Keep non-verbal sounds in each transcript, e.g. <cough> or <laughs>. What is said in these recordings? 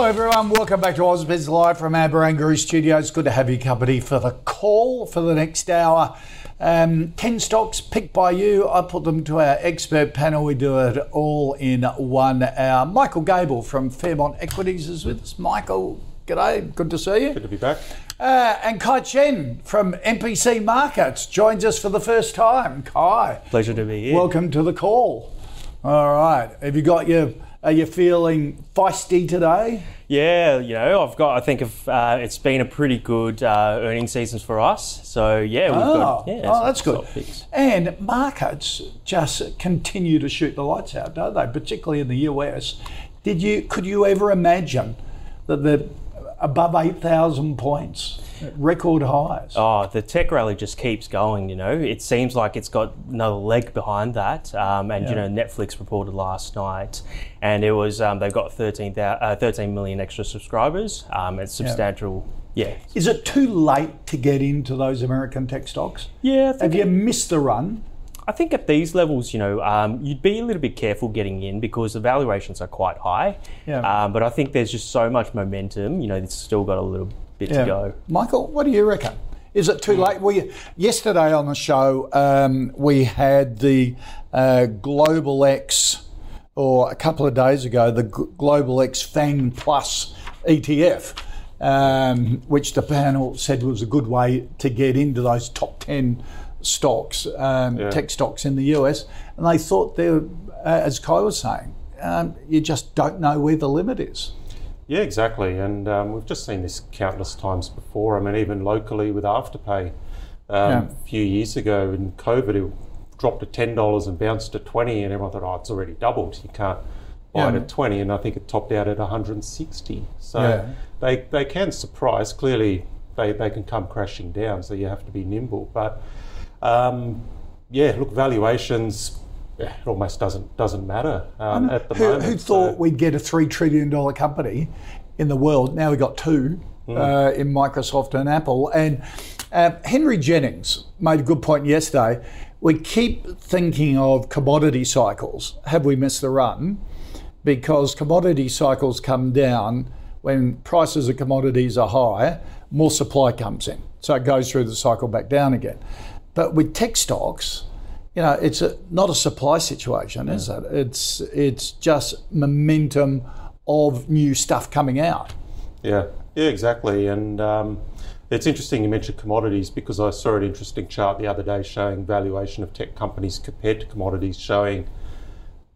Hello, everyone. Welcome back to AusBiz Live from our Barangaroo Studios. Good to have you company for the call for the next hour. Um, 10 stocks picked by you. I put them to our expert panel. We do it all in one hour. Michael Gable from Fairmont Equities is with us. Michael, g'day. Good to see you. Good to be back. Uh, and Kai Chen from MPC Markets joins us for the first time. Kai, Pleasure to be here. welcome to the call. All right. Have you got your, are you feeling feisty today? yeah, you know, I've got. I think of, uh, it's been a pretty good uh, earning season for us. So yeah, we've Oh, got. Yeah, oh that's good. And markets just continue to shoot the lights out, don't they? Particularly in the US. Did you could you ever imagine that the above eight thousand points, record highs? Oh, the tech rally just keeps going. You know, it seems like it's got another leg behind that. Um, and you know, Netflix reported last night, and it was um, they've got 13, thou- uh, 13 million extra subscribers. Um, it's substantial. Yeah. Is it too late to get into those American tech stocks? Yeah. Have you missed the run? I think at these levels, you know, um, you'd be a little bit careful getting in because the valuations are quite high. Yeah. Um, but I think there's just so much momentum. You know, it's still got a little bit to go. Michael, what do you reckon? Is it too late? We yesterday on the show um, we had the uh, Global X, or a couple of days ago, the G- Global X Fang Plus ETF, um, which the panel said was a good way to get into those top ten stocks, um, tech stocks in the US, and they thought they, uh, as Kai was saying, um, you just don't know where the limit is. Yeah, exactly. And um, we've just seen this countless times before. I mean, even locally with Afterpay, um, Yeah. a few years ago in COVID, it dropped to ten dollars and bounced to twenty, and everyone thought, "Oh, it's already doubled. You can't buy it Yeah. at twenty." And I think it topped out at one hundred and sixty. So Yeah. they they can surprise. Clearly, they they can come crashing down. So you have to be nimble. But um, yeah, look, valuations. It almost doesn't doesn't matter um, at the who, moment. who so- thought we'd get a three trillion dollar company in the world? Now we've got two uh, in Microsoft and Apple. And uh, Henry Jennings made a good point yesterday. We keep thinking of commodity cycles. Have we missed the run? Because commodity cycles come down when prices of commodities are high, more supply comes in. So it goes through the cycle back down again. But with tech stocks, you know, it's a, not a supply situation, is it? It's it's just momentum of new stuff coming out. Yeah, yeah, exactly. And um, it's interesting you mentioned commodities because I saw an interesting chart the other day showing valuation of tech companies compared to commodities, showing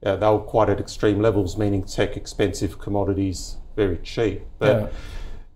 uh, they were quite at extreme levels, meaning tech expensive, commodities very cheap. But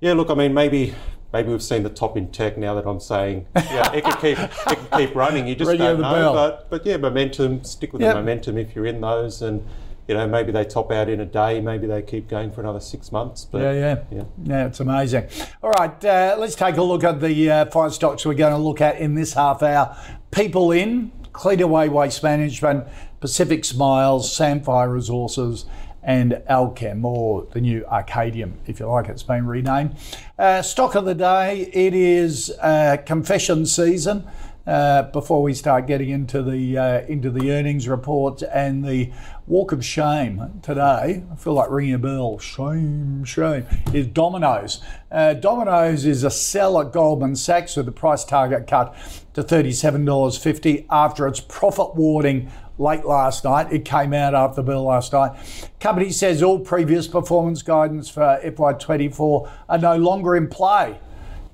yeah, look, I mean, maybe. Maybe we've seen the top in tech now that I'm saying, yeah, it can keep it can keep running. You just don't know, bell. but but yeah, momentum. Stick with Yep. the momentum if you're in those, and you know maybe they top out in a day. Maybe they keep going for another six months. But Yeah, yeah, yeah. yeah. It's amazing. All right, uh, let's take a look at the uh, five stocks we're going to look at in this half hour. PeopleIn Cleanaway Waste Management, Pacific Smiles, Sandfire Resources, and Allkem, or the new Arcadium, if you like. It's been renamed. Uh, stock of the day. It is uh, confession season. Uh, before we start getting into the uh, into the earnings report and the walk of shame today, I feel like ringing a bell. Shame, shame. Is Domino's. Uh, Domino's is a sell at Goldman Sachs with the price target cut to thirty-seven dollars fifty after its profit warning late last night. It came out after the bell last night. Company says all previous performance guidance for FY24 are no longer in play.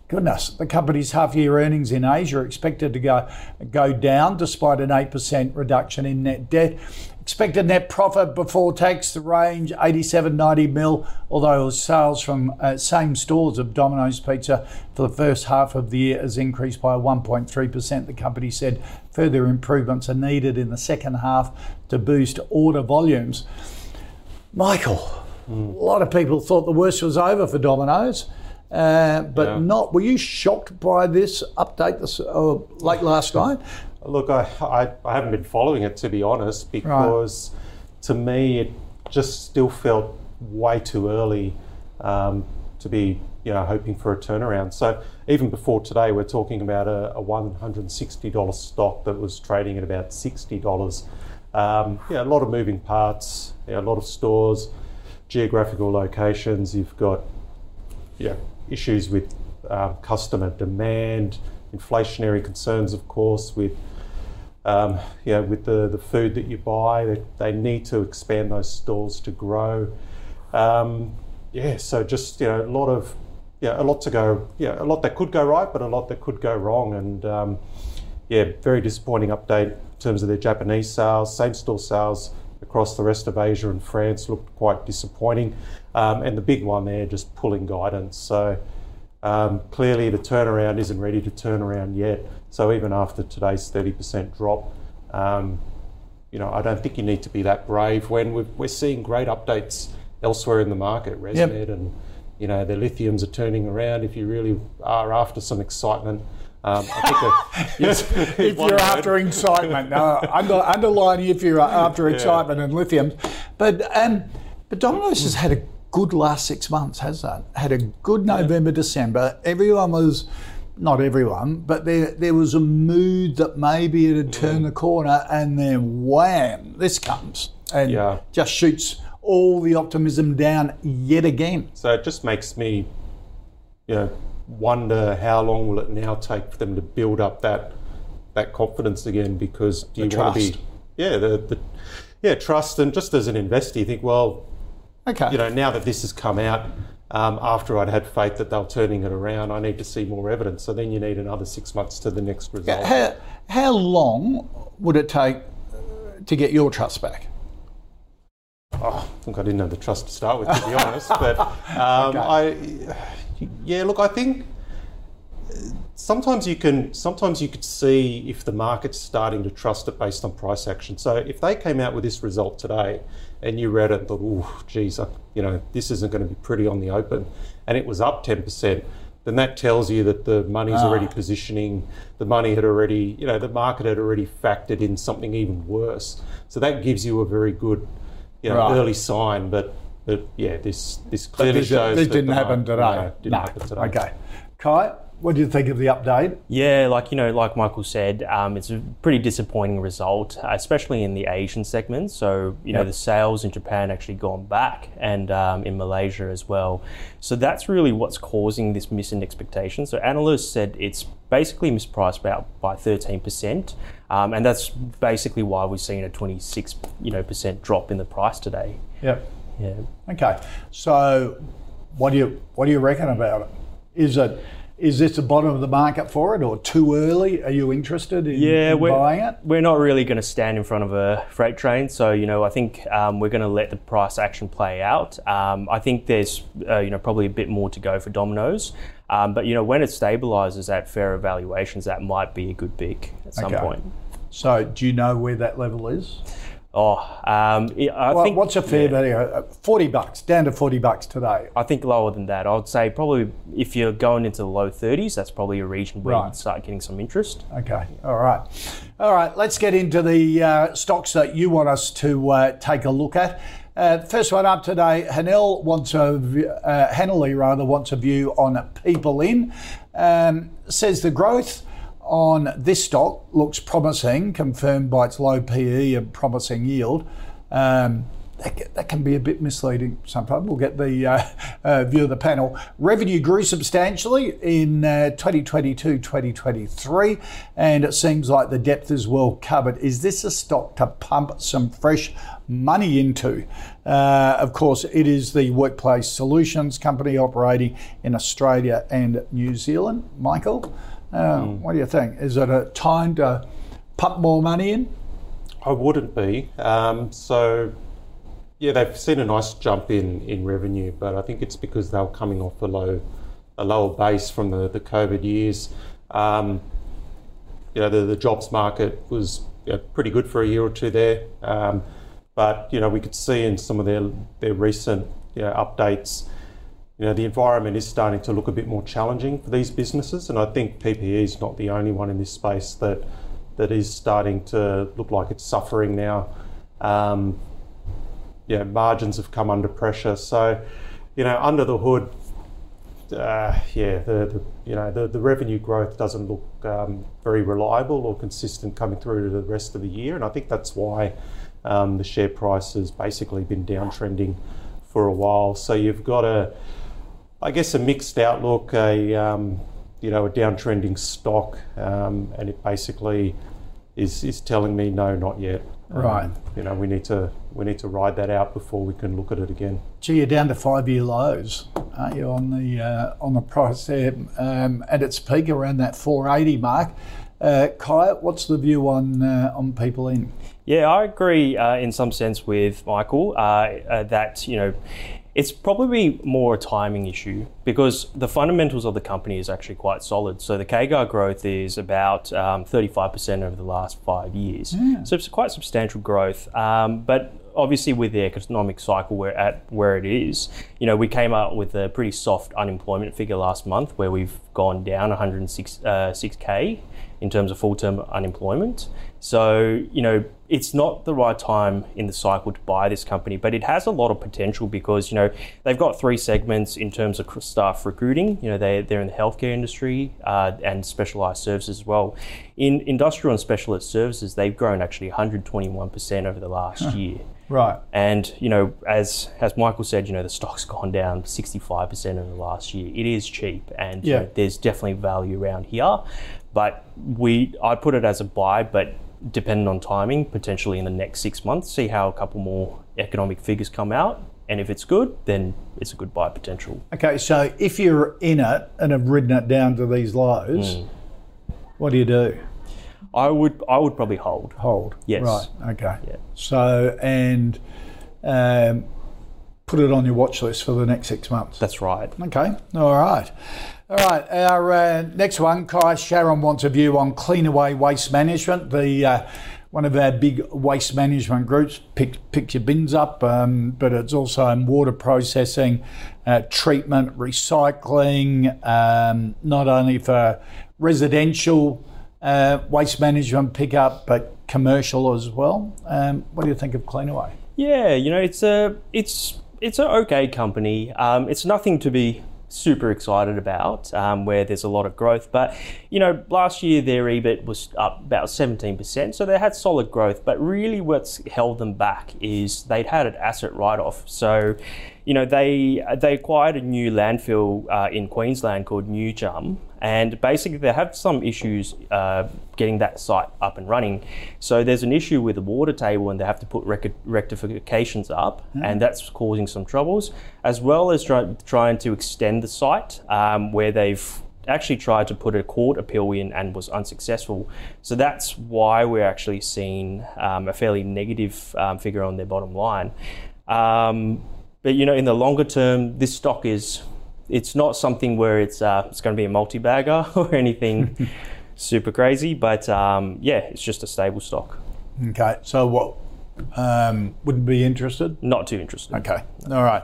goodness, the company's half year earnings in Asia are expected to go, go down despite an 8% reduction in net debt. Expected net profit before tax, the range 87 90 mil, although sales from uh, same stores of Domino's Pizza for the first half of the year has increased by 1.3%. The company said further improvements are needed in the second half to boost order volumes. Michael, mm. a lot of people thought the worst was over for Domino's. Uh, but yeah. not. Were you shocked by this update this uh, late last night? Look, I, I, I, haven't been following it to be honest, because right. to me it just still felt way too early um, to be you know hoping for a turnaround. So even before today, we're talking about a, a $160 stock that was trading at about $60. Um, yeah, a lot of moving parts, yeah, a lot of stores, geographical locations. You've got yeah issues with um, customer demand, inflationary concerns, of course, with um, you know, with the, the food that you buy, they, they need to expand those stores to grow. Um, yeah, so just you know, a lot of yeah, a lot to go. Yeah, a lot that could go right, but a lot that could go wrong. And um, yeah, very disappointing update in terms of their Japanese sales. Same store sales across the rest of Asia and France looked quite disappointing. Um, and the big one there, just pulling guidance. So um, clearly, the turnaround isn't ready to turn around yet. So even after today's 30% drop, um, you know, I don't think you need to be that brave when we're seeing great updates elsewhere in the market. ResMed yep. and you know the lithiums are turning around. If you really are after some excitement, um, I think <laughs> yes, if you're after excitement, no, under, underline if you're after excitement yeah. and lithiums, but um, but Domino's has had a good last six months, has that? Had a good November, yeah. December. Everyone was not everyone, but there there was a mood that maybe it had turned the corner, and then wham, this comes and yeah. just shoots all the optimism down yet again. So it just makes me, you know, wonder how long will it now take for them to build up that that confidence again? Because do you the want trust. to be, yeah, the, the yeah trust, and just as an investor, you think, well, okay, you know, now that this has come out um, after I'd had faith that they were turning it around, I need to see more evidence. So then you need another six months to the next result. How, how long would it take to get your trust back? Oh, I think I didn't have the trust to start with, to be honest. But <laughs> um, okay. I, yeah, look, I think sometimes you can sometimes you could see if the market's starting to trust it based on price action. So if they came out with this result today and you read it and thought, oh, geez, you know, this isn't going to be pretty on the open, and it was up 10%, then that tells you that the money's ah. already positioning, the money had already, you know, the market had already factored in something even worse. So that gives you a very good, you know, right. early sign. But, but yeah, this this clearly this, shows this didn't happen today. No, didn't no. happen today. Okay, Kai, what do you think of the update? Yeah, like you know, like Michael said, um, it's a pretty disappointing result, especially in the Asian segment. So you yep. know, the sales in Japan actually gone back, and um, in Malaysia as well. So that's really what's causing this missing expectation. So analysts said it's basically mispriced about by thirteen percent, um, and that's basically why we've seen a twenty six you know percent drop in the price today. Yep. Yeah. Okay. So, what do you what do you reckon about it? Is it is this the bottom of the market for it or too early? Are you interested in, yeah, in buying it? We're not really going to stand in front of a freight train. So, you know, I think um, we're going to let the price action play out. Um, I think there's, uh, you know, probably a bit more to go for Domino's. Um, but, you know, when it stabilizes at fair evaluations, that might be a good pick at some okay. point. So, do you know where that level is? Oh, um, I well, think what's a fair yeah. value? Uh, forty bucks, down to forty bucks today. I think lower than that. I would say probably if you're going into the low thirties, that's probably a region where right. you start getting some interest. Okay, all right, all right. Let's get into the uh, stocks that you want us to uh, take a look at. Uh, first one up today, Hanel wants a uh, Hanley rather wants a view on PeopleIn. Um, says the growth on this stock looks promising, confirmed by its low PE and promising yield. Um, that, can be a bit misleading sometimes. We'll get the uh, <laughs> uh, view of the panel. Revenue grew substantially in uh, 2022 2023, and it seems like the depth is well covered. Is this a stock to pump some fresh money into? Uh, of course, it is the workplace solutions company operating in Australia and New Zealand. Michael, mm. what do you think? Is it a time to pump more money in? I wouldn't be. Um, so yeah, they've seen a nice jump in, in revenue, but I think it's because they were coming off a low a lower base from the, the COVID years. Um, you know, the, the jobs market was you know, pretty good for a year or two there, um, but you know we could see in some of their their recent you know, updates, you know the environment is starting to look a bit more challenging for these businesses, and I think PPE is not the only one in this space that that is starting to look like it's suffering now. Um, margins have come under pressure. So, you know, under the hood, uh, yeah, the, the, you know the, the revenue growth doesn't look um, very reliable or consistent coming through to the rest of the year, and I think that's why um, the share price has basically been downtrending for a while. So you've got a, I guess, a mixed outlook, a um, you know a downtrending stock, um, and it basically is is telling me no, not yet. Right. Um, you know, we need to we need to ride that out before we can look at it again. Gee, you're down to five year lows, aren't you, on the uh, on the price there, um, at its peak around that 480 mark. Uh, Kai, what's the view on uh, on PeopleIn? Yeah, I agree uh, in some sense with Michael uh, uh, that you know it's probably more a timing issue because the fundamentals of the company is actually quite solid. So the CAGR growth is about um, 35% over the last five years. Yeah. So it's quite substantial growth. Um, but obviously with the economic cycle we're at where it is, you know, we came out with a pretty soft unemployment figure last month where we've gone down 106 uh, 6k in terms of full-term unemployment. So, you know, it's not the right time in the cycle to buy this company, but it has a lot of potential because, you know, they've got three segments in terms of staff recruiting. You know, they, they're in the healthcare industry uh, and specialized services as well. In industrial and specialist services, they've grown actually 121% over the last huh. year. Right. And, you know, as as Michael said, you know, the stock's <laughs> gone down 65% in the last year. It is cheap and yeah. you know, there's definitely value around here. But we I put it as a buy, but depending on timing, potentially in the next six months, see how a couple more economic figures come out. And if it's good, then it's a good buy potential. Okay, so if you're in it and have ridden it down to these lows, mm. what do you do? I would I would probably hold. Hold. Yes. Right. Okay. Yeah. So and um, put it on your watch list for the next six months. That's right. Okay. All right. All right, our uh, next one, Kai Sharon wants a view on Cleanaway Waste Management, the uh, one of our big waste management groups. Pick, pick your bins up, um, but it's also in water processing, uh, treatment, recycling, um, not only for residential uh, waste management pickup, but commercial as well. Um, what do you think of Cleanaway? Yeah, you know, it's a it's it's an okay company. Um, it's nothing to be super excited about, um, where there's a lot of growth. But you know, last year their EBIT was up about 17%, so they had solid growth. But really, what's held them back is they'd had an asset write-off. So you know, they they acquired a new landfill uh, in Queensland called New Chum, and basically they have some issues uh, getting that site up and running. So there's an issue with the water table, and they have to put rec- rectifications up, mm. and that's causing some troubles, as well as try- trying to extend the site um, where they've actually tried to put a court appeal in and was unsuccessful. So that's why we're actually seeing um, a fairly negative um, figure on their bottom line. Um, but you know, in the longer term, this stock is it's not something where it's uh, it's going to be a multi bagger <laughs> or anything <laughs> super crazy. But um, yeah, it's just a stable stock. Okay, so what um, wouldn't be interested? Not too interested. Okay, all right.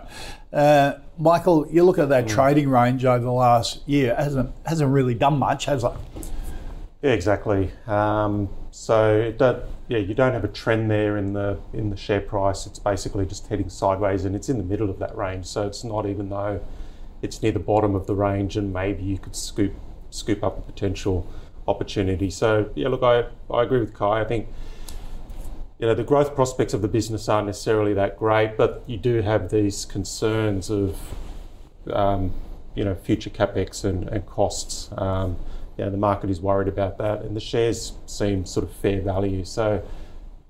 Uh, Michael, you look at that mm. trading range over the last year hasn't hasn't really done much, has it? Yeah, exactly. Um, so that yeah, you don't have a trend there in the in the share price. It's basically just heading sideways, and it's in the middle of that range. So it's not even though it's near the bottom of the range, and maybe you could scoop scoop up a potential opportunity. So yeah, look, I I agree with Kai. I think you know, the growth prospects of the business aren't necessarily that great, but you do have these concerns of, um, you know, future capex and, and costs. Um, you know, the market is worried about that, and the shares seem sort of fair value. So,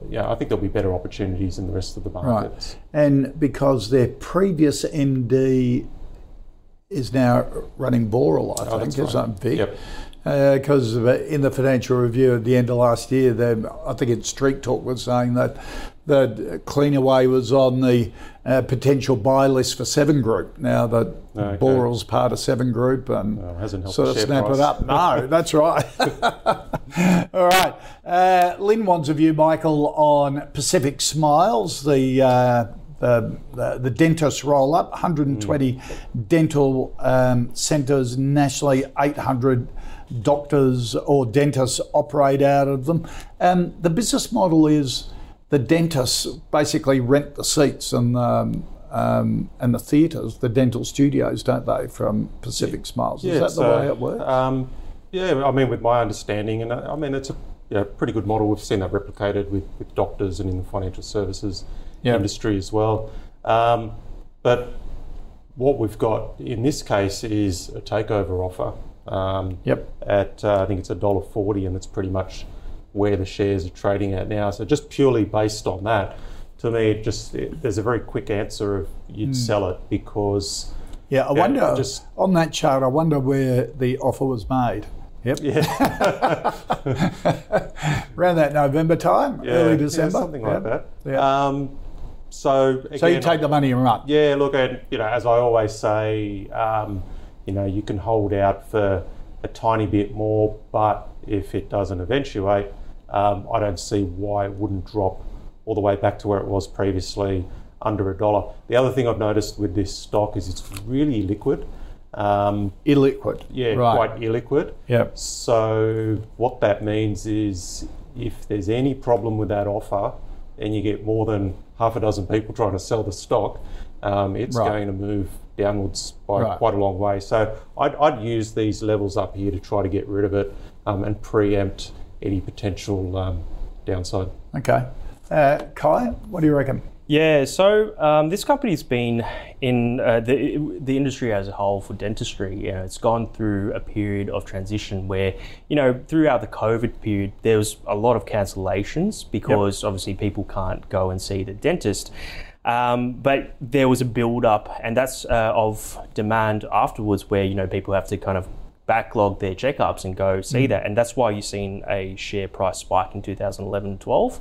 yeah, I think there'll be better opportunities in the rest of the markets. Right. And because their previous MD is now running Boral, I Oh, think, is right. that Vic? Yep. Because in the financial review at the end of last year, they, I think in Street Talk was saying that that Cleanaway was on the uh, potential buy list for Seven Group. Now that Okay. Boral's part of Seven Group, and Well, hasn't helped sort of snap price. it up. No, <laughs> that's right. <laughs> All right, uh, Lynn wants a view, Michael, on Pacific Smiles, the. Uh, the, the, dentist roll up, 120 dental um, centres nationally, 800 doctors or dentists operate out of them. Um, the business model is the dentists basically rent the seats and um, um, and the theatres, the dental studios, don't they, from Pacific Smiles? Is that the way it works? Um, yeah, I mean, with my understanding, and I mean, it's a yeah, pretty good model. We've seen that replicated with, with doctors and in the financial services Yeah. industry as well. Um, but what we've got in this case is a takeover offer. Um, Yep. At uh, I think it's a dollar forty, and that's pretty much where the shares are trading at now. So just purely based on that, to me, it just it, there's a very quick answer of you'd sell it because yeah, I yeah, wonder, just- on that chart, I wonder where the offer was made. Yep. yeah. <laughs> Around that November time, early yeah, December. something Yep. like that. Yeah. Um, so again, So you take the money and run. yeah, look, and you know, as I always say, um, you know, you can hold out for a tiny bit more, but if it doesn't eventuate, um, I don't see why it wouldn't drop all the way back to where it was previously, under a dollar. The other thing I've noticed with this stock is it's really liquid. Um, Illiquid. yeah, right. quite illiquid. Yep. So what that means is if there's any problem with that offer and you get more than half a dozen people trying to sell the stock, um, it's Right. going to move downwards by Right. quite a long way. So I'd, I'd use these levels up here to try to get rid of it um, and preempt any potential um, downside. Okay. Uh, Kai, what do you reckon? Yeah, so um, this company's been in uh, the the industry as a whole for dentistry. You know, it's gone through a period of transition where, you know, throughout the COVID period, there was a lot of cancellations because obviously people can't go and see the dentist. Um, but there was a build up, and that's uh, of demand afterwards, where you know people have to kind of backlog their checkups and go see that. And that's why you've seen a share price spike in 2011 12.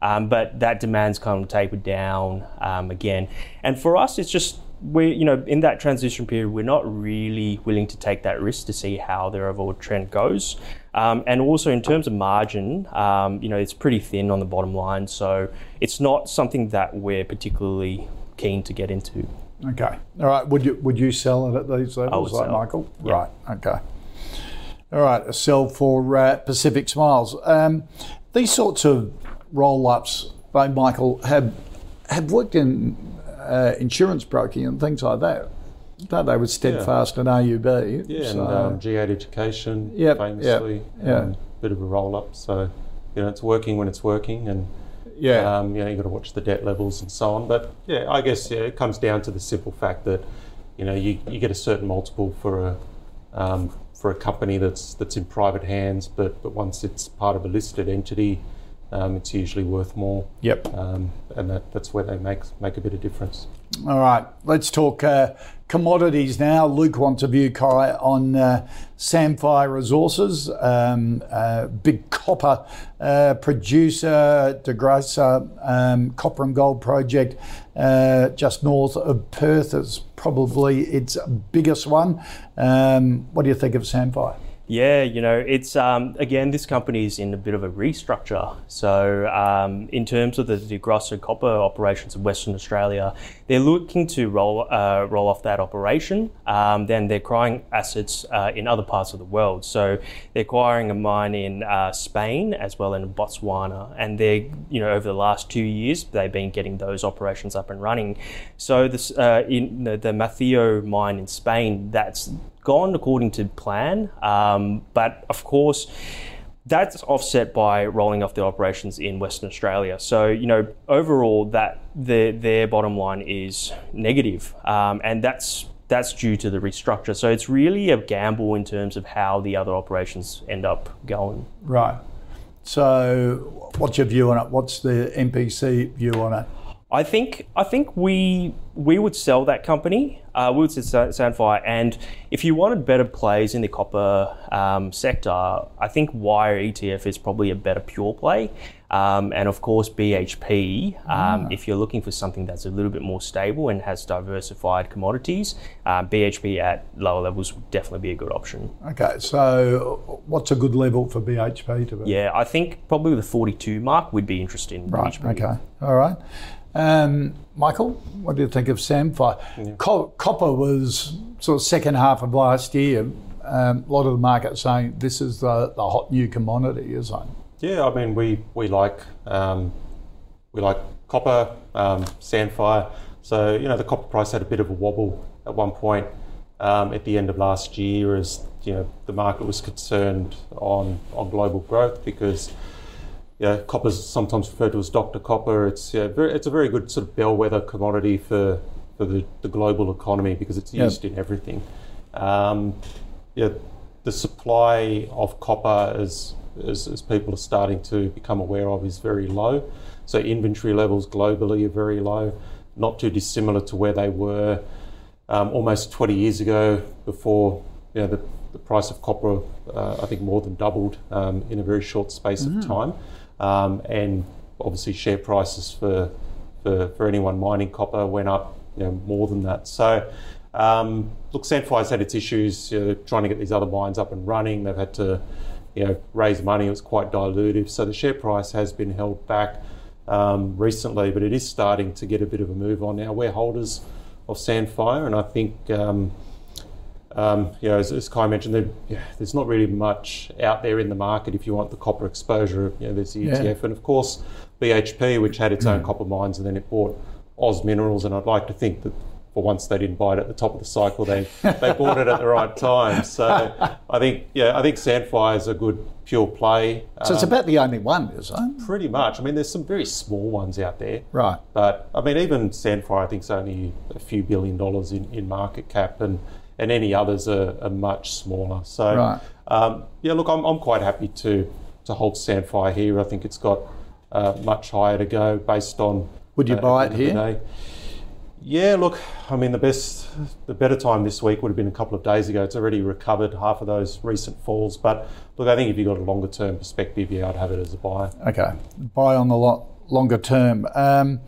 Um, but that demand's kind of tapered down um, again. And for us, it's just, we're, you know, in that transition period, we're not really willing to take that risk to see how their overall trend goes. Um, and also in terms of margin, um, you know, it's pretty thin on the bottom line. So it's not something that we're particularly keen to get into. Okay. All right. Would you would you sell it at these levels, would like sell. Michael? Right. Okay. All right. A sell for uh, Pacific Smiles. Um, these sorts of roll ups by Michael have have worked in uh, insurance broking and things like that. Don't they with Steadfast and AUB? Yeah, So- and um, G8 Education, Yep, famously, yep, yeah. um, bit of a roll up. So, you know, it's working when it's working, and yeah. um, you know, you've got to watch the debt levels and so on. But yeah, I guess yeah, it comes down to the simple fact that you know you, you get a certain multiple for a um, for a company that's that's in private hands, but but once it's part of a listed entity, um, it's usually worth more. Yep. Um, and that, that's where they make make a bit of difference. All right, let's talk uh, commodities now. Luke wants a view, Kai, on uh, Resources, um, uh, big copper uh, producer, DeGrussa um, Copper and Gold Project, uh, just north of Perth, is probably its biggest one. Um, what do you think of Sandfire? Yeah, you know, it's um, again, this company is in a bit of a restructure. So, um, in terms of the DeGrussa copper operations in Western Australia, they're looking to roll uh, roll off that operation. Um, then they're acquiring assets uh, in other parts of the world. So, they're acquiring a mine in uh, Spain as well in Botswana, and they're you know, over the last two years, they've been getting those operations up and running. So, this uh, in the, the Matheo mine in Spain, that's gone according to plan. Um, but of course, that's offset by rolling off the operations in Western Australia. So you know overall that their their bottom line is negative, um, and that's that's due to the restructure. So it's really a gamble in terms of how the other operations end up going. Right. So, what's your view on it? What's the MPC view on it? I think I think we we would sell that company. Uh, we would sell Sandfire, and if you wanted better plays in the copper um, sector, I think Wire ETF is probably a better pure play. Um, and of course, BHP. Um, If you're looking for something that's a little bit more stable and has diversified commodities, uh, BHP at lower levels would definitely be a good option. Okay, so what's a good level for BHP to be? Yeah, I think probably the 42 mark would be interesting. in Right, BHP. okay, all right. Um, Michael, what do you think of Sandfire? Co- copper was sort of second half of last year. Um, a lot of the market saying this is the, the hot new commodity, isn't it? Yeah, I mean, we we like um, we like copper, um, Sandfire. So you know, the copper price had a bit of a wobble at one point um, at the end of last year, as you know, the market was concerned on on global growth because. Yeah, is sometimes referred to as Dr. Copper. It's yeah, very, it's a very good sort of bellwether commodity for, for the, the global economy because it's Yep. used in everything. Um, yeah, the supply of copper, as, as, as people are starting to become aware of, is very low. So inventory levels globally are very low, not too dissimilar to where they were um, almost 20 years ago before you know, the, the price of copper, uh, I think, more than doubled um, in a very short space of time. Um, and obviously, share prices for, for, for anyone mining copper went up you know, more than that. So, um, look, Sandfire's had its issues you know, trying to get these other mines up and running. They've had to you know, raise money. It was quite dilutive. So the share price has been held back um, recently, but it is starting to get a bit of a move on now. We're holders of Sandfire, and I think, um, um, you know, as, as Kai mentioned, there, yeah, there's not really much out there in the market if you want the copper exposure. You know, there's the Yeah. ETF, and of course, BHP, which had its own copper mines, and then it bought Oz Minerals, and I'd like to think that for once they didn't buy it at the top of the cycle. They they bought it at the right time. So I think yeah, I think Sandfire is a good pure play. So it's Um, about the only one, isn't it? pretty much. I mean, there's some very small ones out there. Right. But I mean, even Sandfire, I think, is only a few billion dollars in, in market cap, and, and any others are, are much smaller. So, Right. um, yeah, look, I'm, I'm quite happy to to hold Sandfire here. I think it's got uh, much higher to go based on. Would you uh, buy it the end of here? Yeah, look, I mean, the best, the better time this week would have been a couple of days ago. It's already recovered half of those recent falls. But look, I think if you've got a longer term perspective, yeah, I'd have it as a buy. Okay, buy on the lot longer term. Um,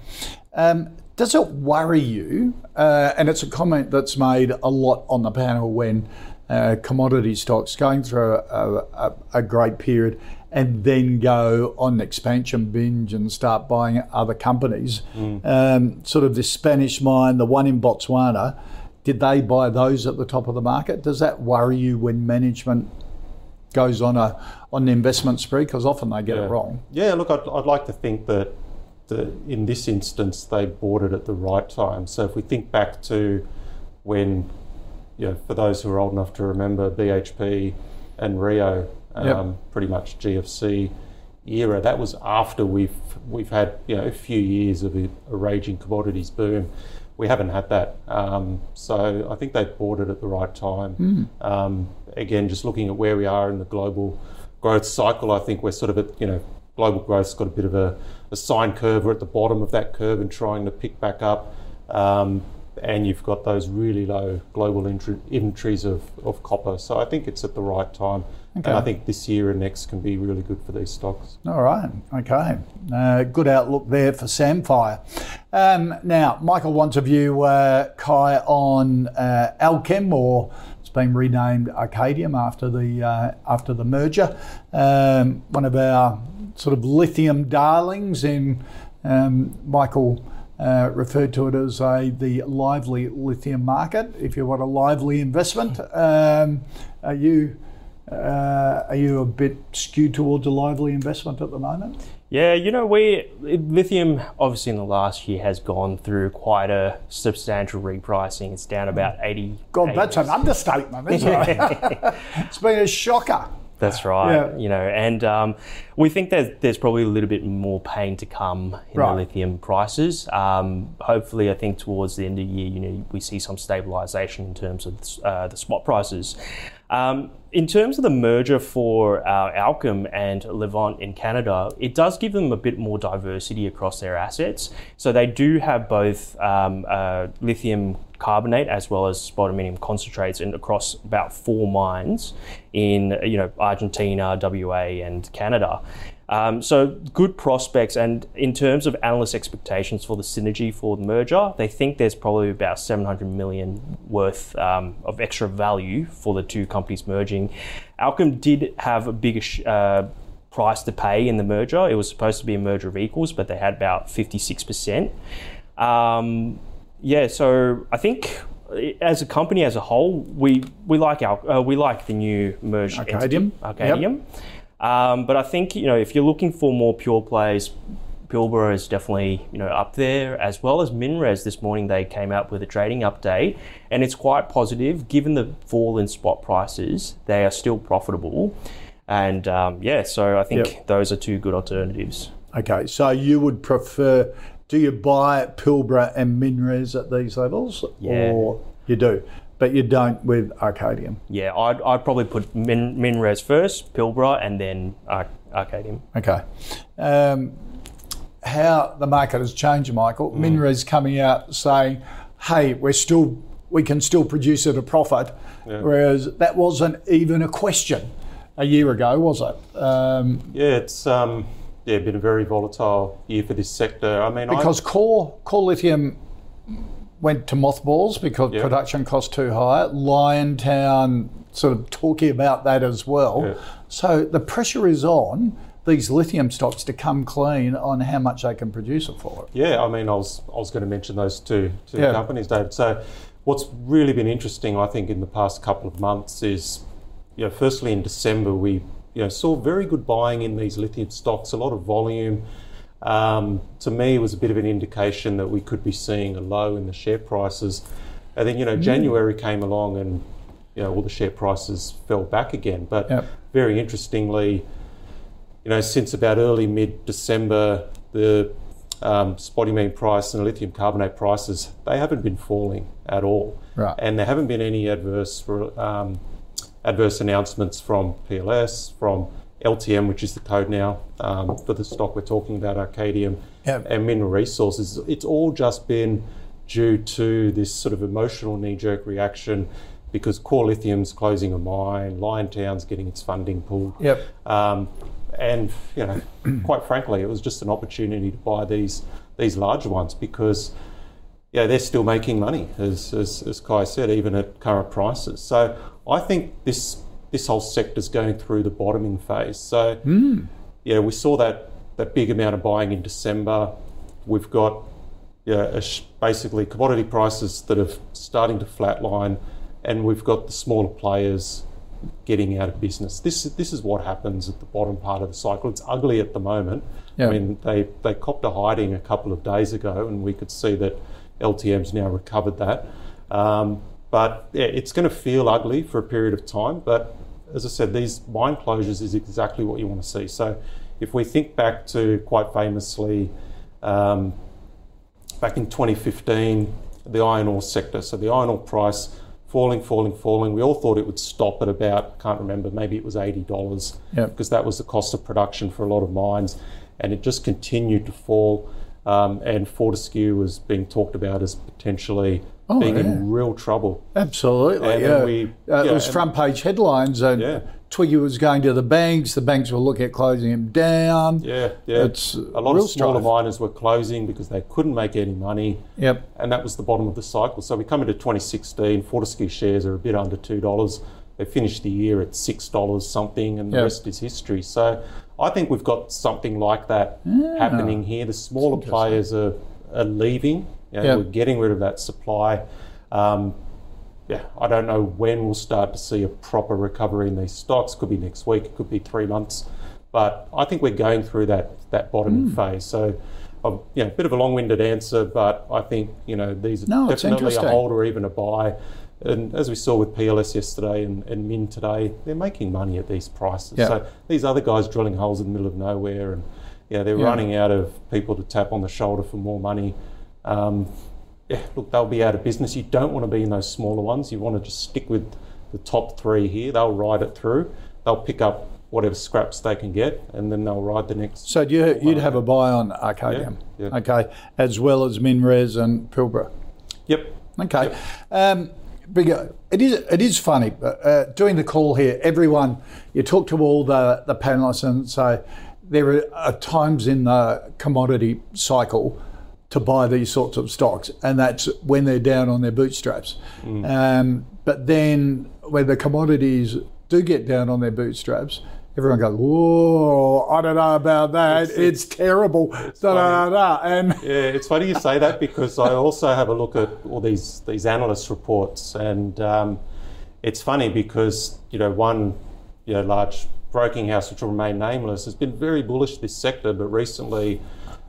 um, does it worry you? Uh, and it's a comment that's made a lot on the panel when uh, commodity stocks going through a, a, a great period and then go on an expansion binge and start buying other companies. Um, sort of the Spanish mine, the one in Botswana. Did they buy those at the top of the market? Does that worry you when management goes on a on an investment spree? Because often they get it wrong. Yeah, look, I'd, I'd like to think that the, in this instance they bought it at the right time. So if we think back to when, you know, for those who are old enough to remember BHP and Rio, um, Yep. pretty much GFC era, that was after we've we've had you know a few years of a, a raging commodities boom. We haven't had that, um, so I think they bought it at the right time. Um, again, just looking at where we are in the global growth cycle, I think we're sort of at you know global growth's got a bit of a, a sine curve. At the bottom of that curve and trying to pick back up. Um, and you've got those really low global inventories of, of copper. So I think it's at the right time. And I think this year and next can be really good for these stocks. All right. Okay. Uh, good outlook there for Sandfire. Um, now, Michael wants a view, uh, Kai, on uh, Allkem, or it's been renamed Arcadium after the uh, after the merger. Um, one of our sort of lithium darlings. In um, Michael. Uh, referred to it as a the lively lithium market. If you want a lively investment, um, are you uh, are you a bit skewed towards a lively investment at the moment? Yeah, you know, we lithium obviously in the last year has gone through quite a substantial repricing. It's down about eighty. God, that's an understatement, isn't it? <laughs> <laughs> it's been a shocker. That's right. Yeah. You know, and um, we think that there's probably a little bit more pain to come in Right. the lithium prices. Um, hopefully, I think towards the end of the year, you know, we see some stabilisation in terms of uh, the spot prices. Um, in terms of the merger for uh, Allkem and Livent in Canada, it does give them a bit more diversity across their assets. So they do have both um, uh, lithium carbonate as well as spodumenium concentrates in across about four mines in you know Argentina, WA, and Canada. Um, so good prospects, and in terms of analyst expectations for the synergy for the merger, they think there's probably about 700 million worth um, of extra value for the two companies merging. Allkem did have a bigger uh, price to pay in the merger. It was supposed to be a merger of equals, but they had about 56%. Um, yeah, so I think as a company as a whole, we we like our uh, we like the new merged Arcadium. entity, Arcadium. Um, but I think you know if you're looking for more pure plays, Pilbara is definitely you know up there as well as Minres. This morning they came out with a trading update, and it's quite positive given the fall in spot prices. They are still profitable, and um, yeah, so I think Yep. those are two good alternatives. Okay, so you would prefer? Do you buy Pilbara and Minres at these levels, Yeah. or you do, but you don't with Arcadium? Yeah, I'd, I'd probably put Min, Minres first, Pilbara, and then Ar- Arcadium. Okay. Um, how the market has changed, Michael. Mm. Minres coming out saying, "Hey, we're still we can still produce at a profit," whereas that wasn't even a question a year ago, was it? Um, Yeah, it's um, yeah been a very volatile year for this sector. I mean, I- because core core lithium went to mothballs because Yeah. production cost too high. Liontown sort of talking about that as well. Yeah. So the pressure is on these lithium stocks to come clean on how much they can produce it for. Yeah, I mean, I was I was going to mention those two two Yeah. companies, David. So, what's really been interesting, I think, in the past couple of months is, you know, firstly in December we you know saw very good buying in these lithium stocks, a lot of volume. Um, to me, it was a bit of an indication that we could be seeing a low in the share prices, and then you know January came along and you know all the share prices fell back again. But Yep. very interestingly, you know, since about early mid December, the um, spodumene price and lithium carbonate prices they haven't been falling at all, Right. and there haven't been any adverse um, adverse announcements from PLS, from LTM, which is the code now um, for the stock we're talking about, Arcadium, Yep. and Mineral Resources. It's all just been due to this sort of emotional knee-jerk reaction because Core Lithium's closing a mine, Liontown's getting its funding pulled. Yep. Um, and you know, <clears throat> quite frankly, it was just an opportunity to buy these these larger ones because yeah, they're still making money, as, as, as Kai said, even at current prices. So I think this this whole sector is going through the bottoming phase. So yeah, we saw that that big amount of buying in December. We've got yeah, basically commodity prices that are starting to flatline, and we've got the smaller players getting out of business. This is this is what happens at the bottom part of the cycle. It's ugly at the moment. Yeah. I mean, they they copped a hiding a couple of days ago, and we could see that LTM's now recovered that. Um, but yeah, it's going to feel ugly for a period of time. But as I said, these mine closures is exactly what you want to see. So if we think back to quite famously. Um, back in 2015, the iron ore sector. So the iron ore price falling, falling, falling. We all thought it would stop at about, I can't remember, maybe it was $80 Yep. because that was the cost of production for a lot of mines. And it just continued to fall. Um, and Fortescue was being talked about as potentially Oh, being yeah. in real trouble. Absolutely, And yeah. we- uh, it was and- front page headlines, and Yeah. Twiggy was going to the banks. The banks were looking at closing him down. Yeah, yeah. It's a lot of smaller strife. miners were closing because they couldn't make any money. Yep. and that was the bottom of the cycle. So we come into 2016, Fortescue shares are a bit under $2. They finished the year at $6 something, and the Yeah. rest is history. So I think we've got something like that happening here. The smaller players are, are leaving. You know, Yeah. We're getting rid of that supply. Um, yeah, I don't know when we'll start to see a proper recovery in these stocks. Could be next week, it could be three months. But I think we're going through that that bottoming Hmm. phase. So, a you know, bit of a long-winded answer, but I think you know these are No, definitely a hold or even a buy. And as we saw with PLS yesterday and, and Min today, they're making money at these prices. Yeah. So these other guys drilling holes in the middle of nowhere and yeah, they're Yeah. running out of people to tap on the shoulder for more money. Um, yeah, look, they'll be out of business. You don't want to be in those smaller ones. You want to just stick with the top three here. They'll ride it through. They'll pick up whatever scraps they can get, and then they'll ride the next. So you, you'd have a buy on Arcadium, Yeah, yeah. okay, as well as Minres and Pilbara. Yep. Okay. Um, bigger. It is. It is funny. But, uh, doing the call here, everyone. You talk to all the the panelists and say there are times in the commodity cycle to buy these sorts of stocks, and that's when they're down on their bootstraps. Um, but then when the commodities do get down on their bootstraps. Everyone goes, whoa, I don't know about that. It's, terrible. Da, da, da, da. And <laughs> Yeah, it's funny you say that because I also have a look at all these these analyst reports, and um, it's funny because you know one you know large broking house which will remain nameless has been very bullish this sector, but recently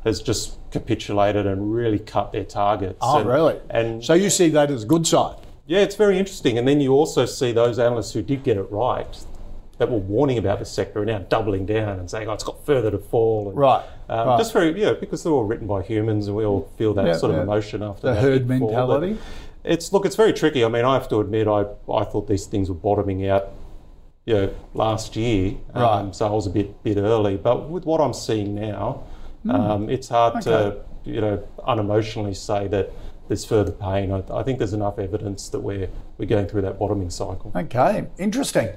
has just capitulated and really cut their targets. Oh, and, really? And so you see that as a good sign. yeah, it's very interesting. And then you also see those analysts who did get it right, that were warning about the sector, are now doubling down and saying, "Oh, it's got further to fall." And, Right, Um, right. Just very, yeah, because they're all written by humans, and we all feel that Yeah, sort of emotion after The that herd. Mentality. It's look, it's very tricky. I mean, I have to admit, I I thought these things were bottoming out. You know, last year, Right. um, so I was a bit bit early. But with what I'm seeing now, um, it's hard. Okay. to you know unemotionally say that there's further pain. I, I think there's enough evidence that we're we're going through that bottoming cycle. Okay, interesting.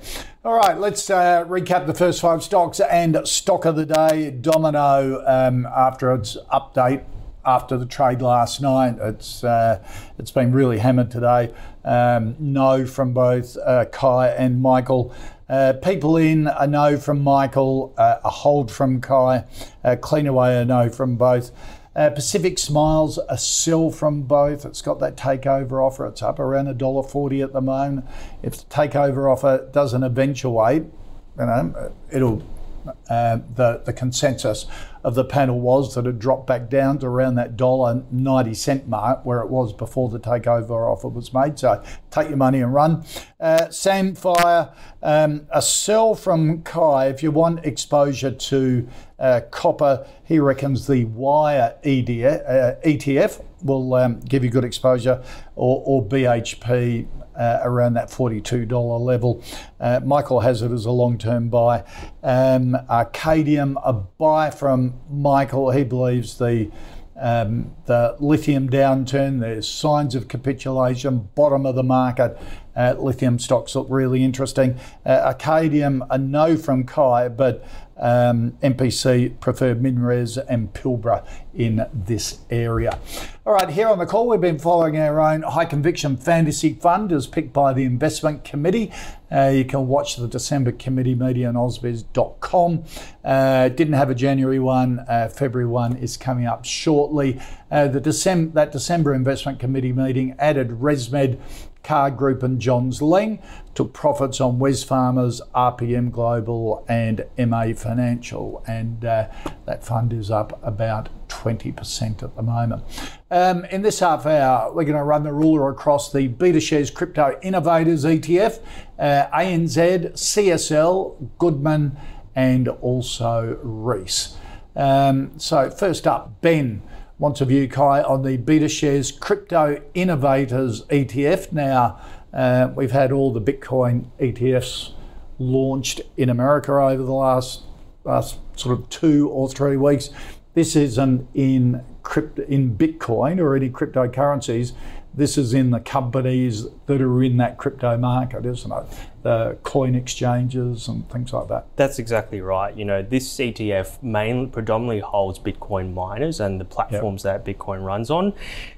All right, let's uh, recap the first five stocks and stock of the day. Domino, um, after its update after the trade last night, it's uh, it's been really hammered today. Um, no from both uh, Kai and Michael. Uh, PeopleIn a no from Michael, uh, a hold from Kai, uh, Cleanaway a no from both. Uh, Pacific Smiles, a sell from both. It's got that takeover offer. It's up around $1.40 at the moment. If the takeover offer doesn't eventuate, you know, it'll. Uh, the the consensus of the panel was that it dropped back down to around that dollar ninety cent mark where it was before the takeover offer was made. So take your money and run. Uh, Sandfire, um, a sell from Kai if you want exposure to uh, copper. He reckons the wire EDF, uh, ETF will um, give you good exposure, or, or BHP uh, around that $42 level. Uh, Michael has it as a long term buy. Um, Arcadium, a buy from Michael. He believes the um, the lithium downturn, there's signs of capitulation, bottom of the market. Uh, lithium stocks look really interesting. Uh, Arcadium, a no from Kai, but um, MPC preferred Minres and Pilbara in this area. All right, here on the call, we've been following our own high conviction fantasy fund as picked by the investment committee. Uh, you can watch the December committee meeting on ausbiz.com. Uh, didn't have a January one, uh, February one is coming up shortly. Uh, the December that December investment committee meeting added ResMed. Car Group and Johns Lyng took profits on Wesfarmers, RPM Global, and MA Financial, and uh, that fund is up about 20% at the moment. Um, in this half hour, we're going to run the ruler across the Betashares Crypto Innovators ETF, uh, ANZ, CSL, Goodman, and also Reece. Um, so, first up, Ben wants a view, Kai, on the Betashares Crypto Innovators ETF. Now, uh, we've had all the Bitcoin ETFs launched in America over the last, last sort of two or three weeks. This isn't in crypto, in Bitcoin or any cryptocurrencies. This is in the companies that are in that crypto market, isn't it? Coin exchanges and things like that. That's exactly right. You know, this ETF mainly predominantly holds Bitcoin miners and the platforms that Bitcoin runs on.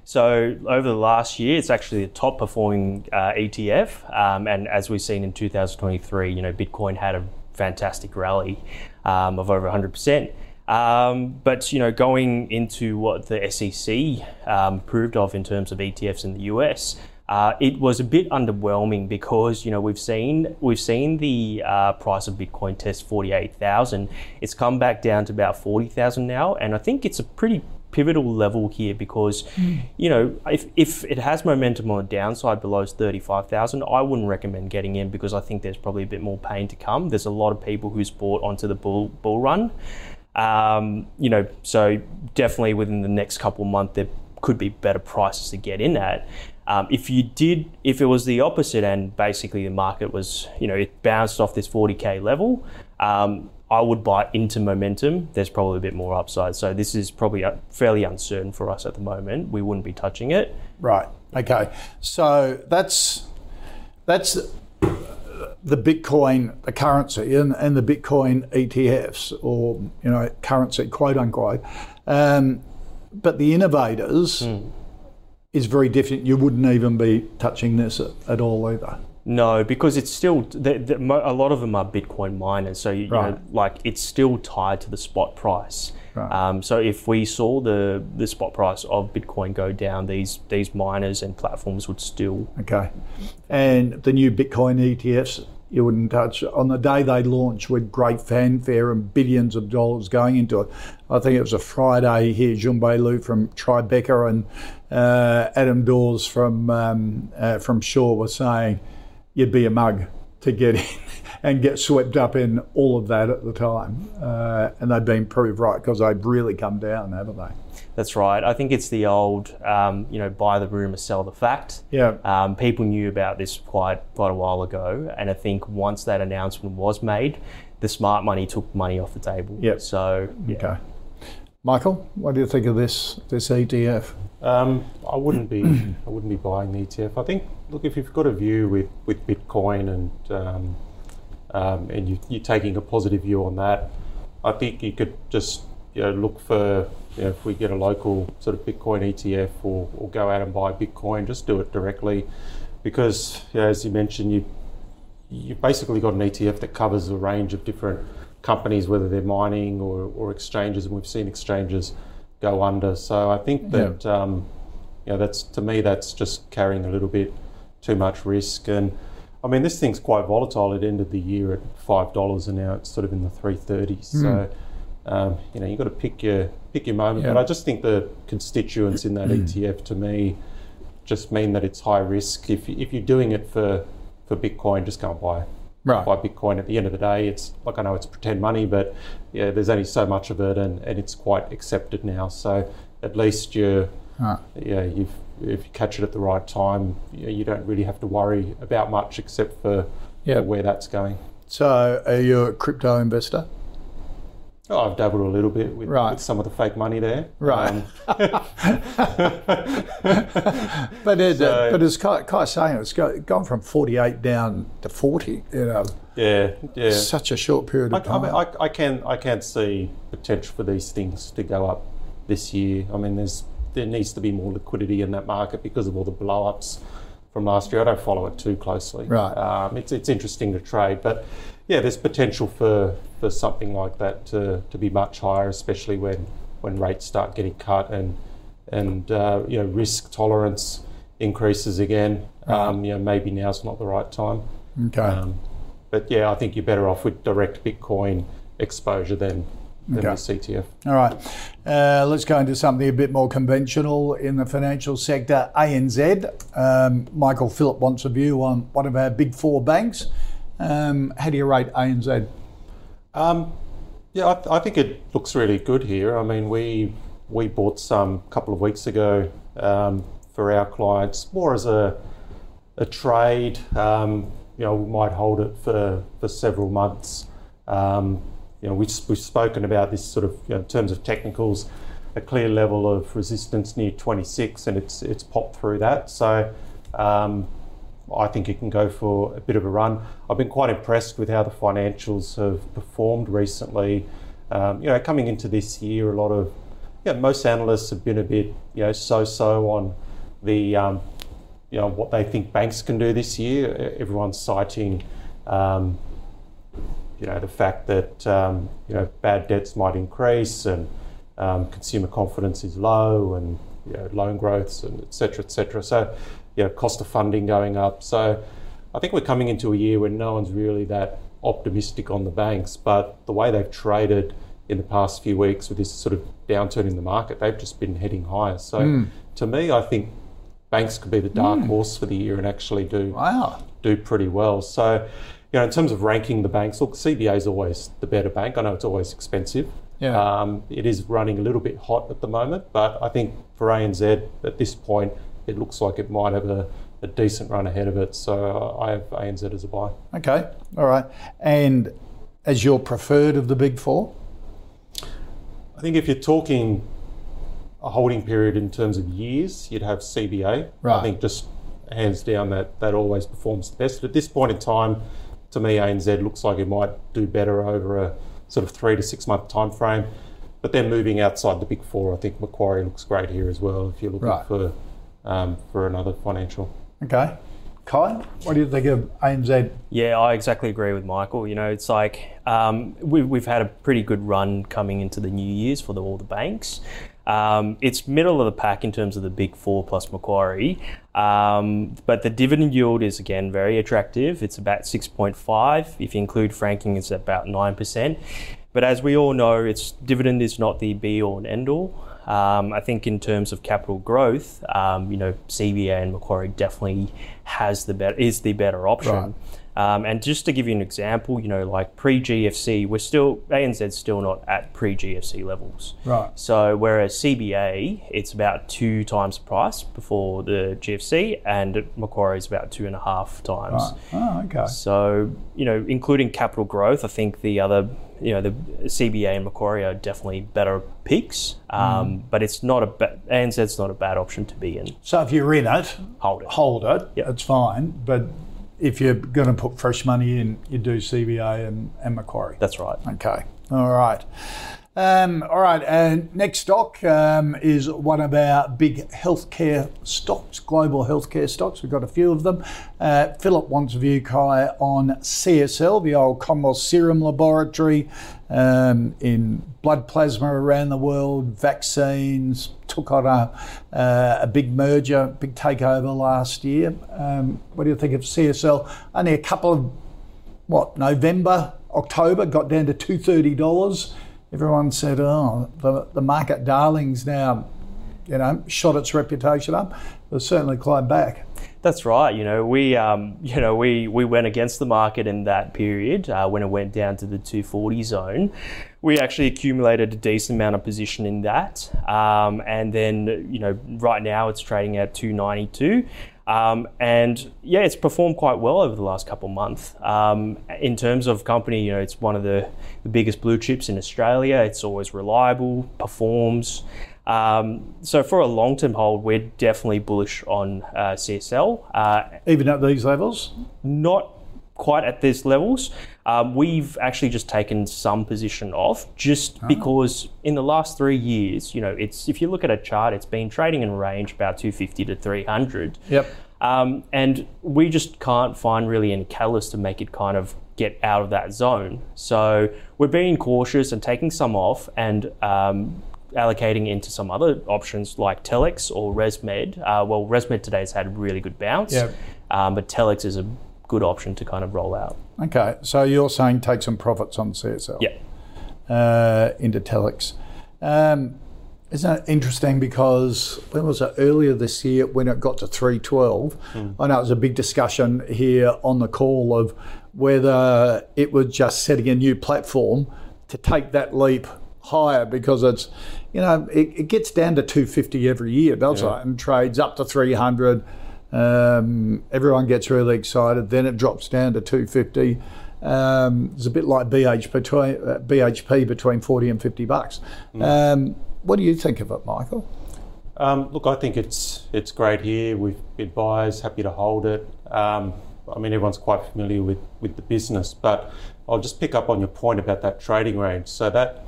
So over the last year, it's actually the top performing uh, ETF. Um, and as we've seen in 2023, you know, Bitcoin had a fantastic rally um, of over 100%. Um, but you know, going into what the SEC um, proved of in terms of ETFs in the US, uh, it was a bit underwhelming because you know we've seen we've seen the uh, price of Bitcoin test forty eight thousand. It's come back down to about forty thousand now, and I think it's a pretty pivotal level here because, you know, if, if it has momentum on the downside below 35,000, I wouldn't recommend getting in because I think there's probably a bit more pain to come. There's a lot of people who's bought onto the bull, bull run. Um, you know, so definitely within the next couple of months, could be better prices to get in at. Um, if you did, if it was the opposite and basically the market was, you know, it bounced off this 40k level, um, I would buy into momentum. There's probably a bit more upside. So this is probably uh, fairly uncertain for us at the moment. We wouldn't be touching it. Right. Okay. So that's that's the Bitcoin, the currency, and, and the Bitcoin ETFs, or you know, currency, quote unquote. Um, but the innovators is very different. You wouldn't even be touching this at, at all either. No, because it's still the, the, a lot of them are Bitcoin miners, so you, you know, like it's still tied to the spot price. Right. Um, so if we saw the the spot price of Bitcoin go down, these these miners and platforms would still Okay. And the new Bitcoin ETFs, you wouldn't touch. On the day they launched with great fanfare and billions of dollars going into it, I think it was a Friday here, Jun Bei Liu from Tribeca and uh, Adam Dawes from, um, uh, from Shaw were saying you'd be a mug to get in <laughs> and get swept up in all of that at the time. Uh, and they've been proved right because they've really come down, haven't they? That's right. I think it's the old, um, you know, buy the rumor, sell the fact. Yeah. Um, people knew about this quite quite a while ago, and I think once that announcement was made, the smart money took money off the table. Yep. So yeah. Okay. Michael, what do you think of this this ETF? Um, I wouldn't be <clears throat> I wouldn't be buying the ETF. I think look if you've got a view with, with Bitcoin and um, um, and you, you're taking a positive view on that, I think you could just you know look for you know, if we get a local sort of Bitcoin ETF or, or go out and buy Bitcoin, just do it directly because you know, as you mentioned you you've basically got an ETF that covers a range of different companies, whether they're mining or, or exchanges, and we've seen exchanges go under. So I think that um, you know that's to me that's just carrying a little bit too much risk. And I mean this thing's quite volatile. It ended the year at five dollars, and now it's sort of in the three thirties. So um, you know you've got to pick your pick your moment. Yeah. But I just think the constituents in that <clears throat> ETF to me just mean that it's high risk. If if you're doing it for for Bitcoin, just go and buy Right. buy Bitcoin. At the end of the day, it's like I know it's pretend money, but yeah, there's only so much of it, and, and it's quite accepted now. So at least you're Right. yeah you've if you catch it at the right time, you, you don't really have to worry about much except for Yeah. where that's going. So, are you a crypto investor? Oh, I've dabbled a little bit with, Right. with some of the fake money there. Right. Um, <laughs> <laughs> But it, So- but as Kai, Kai's saying, it's go, gone from 48 down to 40. You know, yeah, yeah. such a short period I, of I, time. mean, I, I can I can see potential for these things to go up this year. I mean, there's there needs to be more liquidity in that market because of all the blow-ups from last year. I don't follow it too closely. Right. Um, it's it's interesting to trade, but yeah, there's potential for, for something like that to, to be much higher, especially when when rates start getting cut and and uh, you know risk tolerance increases again. Um, you know, maybe now's not the right time. okay. Um, but yeah, I think you're better off with direct Bitcoin exposure than, than Okay. ETF. All right. Uh, let's go into something a bit more conventional in the financial sector. ANZ. Um, Michael Phillip wants a view on one of our big four banks. Um, how do you rate ANZ? Um, yeah, I, th- I think it looks really good here. I mean, we we bought some a couple of weeks ago um, for our clients, more as a a trade. Um, you know, we might hold it for, for several months. Um, you know, we, we've spoken about this sort of you know, in terms of technicals, a clear level of resistance near 26, and it's it's popped through that. So. Um, I think it can go for a bit of a run. I've been quite impressed with how the financials have performed recently. Um, you know, coming into this year, a lot of, you know, most analysts have been a bit, you know, so-so on the, um, you know, what they think banks can do this year. Everyone's citing, um, you know, the fact that, um, you know, bad debts might increase and um, consumer confidence is low and, you know, loan growths and et cetera, et cetera. So, you know, cost of funding going up. So I think we're coming into a year when no one's really that optimistic on the banks, but the way they've traded in the past few weeks with this sort of downturn in the market. They've just been heading higher. So to me, I think banks could be the dark horse for the year and actually do Wow. do pretty well. So, you know, in terms of ranking the banks, look, CBA is always the better bank. I know it's always expensive. Yeah. Um, it is running a little bit hot at the moment, but I think for ANZ at this point, it looks like it might have a, a decent run ahead of it. So I have ANZ as a buy. Okay. All right. And as your preferred of the big four? I think if you're talking a holding period in terms of years, you'd have CBA. Right. I think just hands down that that always performs the best. At this point in time, to me, ANZ looks like it might do better over a sort of three to six month time frame. But then moving outside the big four, I think Macquarie looks great here as well. If you're looking Right. for um, for another financial. Okay. Kai, what do you think of ANZ? Yeah, I exactly agree with Michael. You know, it's like um, we, we've had a pretty good run coming into the new years for the, all the banks. Um, it's middle of the pack in terms of the big four plus Macquarie, um, but the dividend yield is again very attractive. It's about 6.5. If you include franking, it's about 9%. But as we all know, it's dividend is not the be all and end all. Um, I think in terms of capital growth, um, you know, CBA and Macquarie definitely has the better is the better option. Right. Um, and just to give you an example, you know, like pre GFC, we're still ANZ's still not at pre GFC levels. Right. So whereas CBA, it's about two times the price before the GFC, and Macquarie is about two and a half times. Oh, okay. So, you know, including capital growth, I think the other, you know, the CBA and Macquarie are definitely better picks. Um, But it's not a ba- ANZ's not a bad option to be in. So if you're in it, Hold it. hold it. Yep. It's fine. But if you're going to put fresh money in, you do CBA and, and Macquarie. That's right. Okay. All right. Um, all right. And next stock um, is one of our big healthcare stocks, global healthcare stocks. We've got a few of them. Uh, Philip wants a view, Kai, on CSL, the old Commonwealth Serum Laboratory um, in blood plasma around the world, vaccines, took on a, uh, a big merger, big takeover last year. Um, what do you think of CSL? Only a couple of what November, October got down to two thirty dollars. Everyone said, "Oh, the, the market darlings now, you know, shot its reputation up." They've certainly climbed back. That's right. You know, we um, you know we we went against the market in that period uh, when it went down to the 240 zone. We actually accumulated a decent amount of position in that, um, and then you know right now it's trading at 292. Um, and yeah, it's performed quite well over the last couple of months. Um, in terms of company, you know, it's one of the, the biggest blue chips in Australia. It's always reliable, performs. Um, so for a long-term hold, we're definitely bullish on uh, CSL. Uh, Even at these levels, not quite at these levels. Um, we've actually just taken some position off just because in the last three years, you know, it's if you look at a chart, it's been trading in range about 250 to 300. Yep. Um, and we just can't find really any catalyst to make it kind of get out of that zone. So we're being cautious and taking some off and um, allocating into some other options like Telix or ResMed. Uh, well, ResMed today has had a really good bounce, Yep. um, but Telix is a good option to kind of roll out. okay. So you're saying take some profits on CSL. Yeah. uh, into Telix. Um, isn't it interesting because when was it earlier this year when it got to 312? I know it was a big discussion here on the call of whether it was just setting a new platform to take that leap higher because it's, you know, it, it gets down to 250 every year, doesn't it? And trades up to 300. Um, everyone gets really excited. Then it drops down to 250. Um, it's a bit like BH between, uh, BHP between 40 and 50 bucks. Um, what do you think of it, Michael? Um, look, I think it's it's great here. We've been buyers, happy to hold it. Um, I mean, everyone's quite familiar with, with the business, but I'll just pick up on your point about that trading range. So that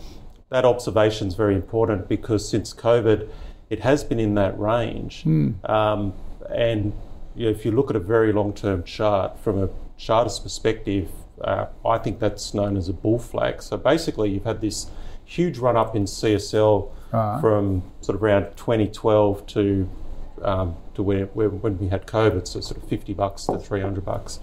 that observation is very important because since COVID, it has been in that range. Um, and you know, if you look at a very long term chart from a chartist perspective, uh, I think that's known as a bull flag. So basically, you've had this huge run up in CSL Right. from sort of around 2012 to um, to where, where when we had COVID, so sort of 50 bucks to 300 bucks.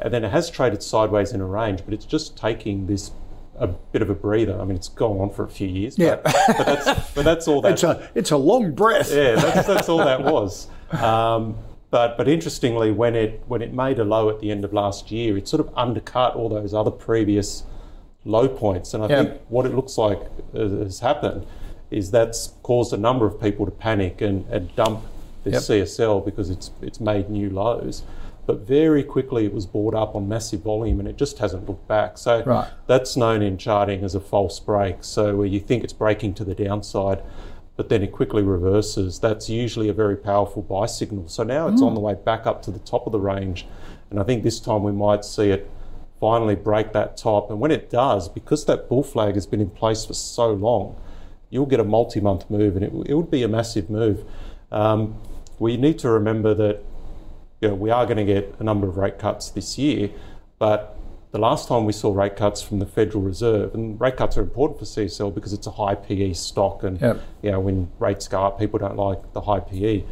And then it has traded sideways in a range, but it's just taking this a bit of a breather. I mean, it's gone on for a few years. Yeah. But, but, that's, but that's all <laughs> that. It's a it's a long breath. yeah, that's, that's all that was. Um, but but interestingly, when it when it made a low at the end of last year, it sort of undercut all those other previous low points. And I Yeah. think what it looks like has has happened is that's caused a number of people to panic and, and dump their Yep. CSL because it's it's made new lows. But very quickly it was bought up on massive volume and it just hasn't looked back. So Right. that's known in charting as a false break. So where you think it's breaking to the downside, but then it quickly reverses. That's usually a very powerful buy signal. So now it's on the way back up to the top of the range. And I think this time we might see it finally break that top. And when it does, because that bull flag has been in place for so long, you'll get a multi month move and it, it would be a massive move. Um, we need to remember that you know, we are going to get a number of rate cuts this year, but the last time we saw rate cuts from the Federal Reserve, and rate cuts are important for CSL because it's a high PE stock, and Yep. you know when rates go up, people don't like the high PE.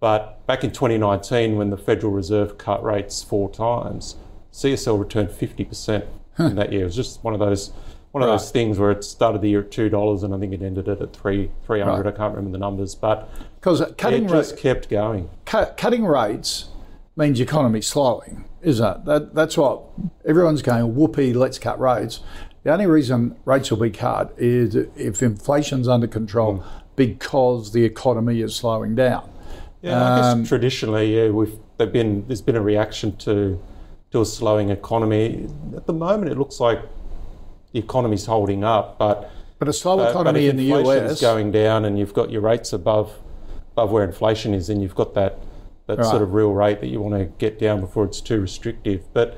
But back in 2019, when the Federal Reserve cut rates four times, CSL returned 50% in that year. It was just one of those one of Right. those things where it started the year at two dollars, and I think it ended it at three three hundred. Right. I can't remember the numbers, but Because cutting it ra- kept going. cut, cutting rates means the economy's slowing, isn't it? That, that's what everyone's going, whoopee, let's cut rates. The only reason rates will be cut is if inflation's under control because the economy is slowing down. Yeah, I Um, guess traditionally, yeah, we've they've been there's been a reaction to to a slowing economy. At the moment, it looks like the economy's holding up, but But a slow but, economy in the US, is going down, and you've got your rates above above where inflation is, and you've got that that Right. sort of real rate that you want to get down before it's too restrictive. But